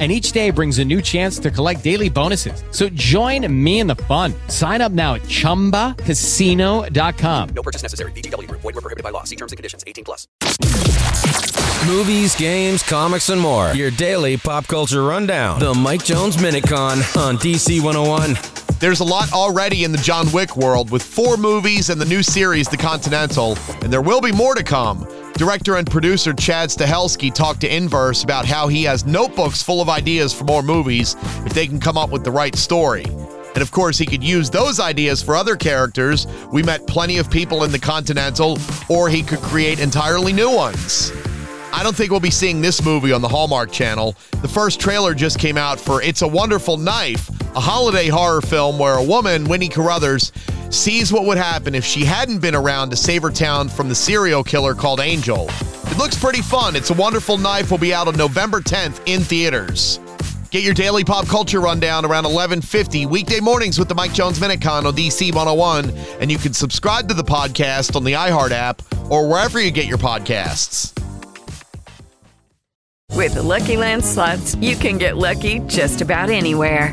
And each day brings a new chance to collect daily bonuses. So join me in the fun. Sign up now at chumbacasino.com. No purchase necessary. VGW Group. Void were prohibited by law. See terms and conditions. 18 plus. Movies, games, comics, and more. Your daily pop culture rundown. The Mike Jones Minute-Con on DC 101. There's a lot already in the John Wick world with four movies and the new series, The Continental, and there will be more to come. Director and producer Chad Stahelski talked to Inverse about how he has notebooks full of ideas for more movies if they can come up with the right story. And of course, he could use those ideas for other characters. We met plenty of people in the Continental, or he could create entirely new ones. I don't think we'll be seeing this movie on the Hallmark Channel. The first trailer just came out for It's a Wonderful Knife, a holiday horror film where a woman, Winnie Carruthers, sees what would happen if she hadn't been around to save her town from the serial killer called Angel. It looks pretty fun. It's a Wonderful Knife will be out on November 10th in theaters. Get your daily pop culture rundown around 11:50 weekday mornings with the Mike Jones Minute on DC 101, and you can subscribe to the podcast on the iHeart app or wherever you get your podcasts. With the Lucky Land slots, you can get lucky just about anywhere.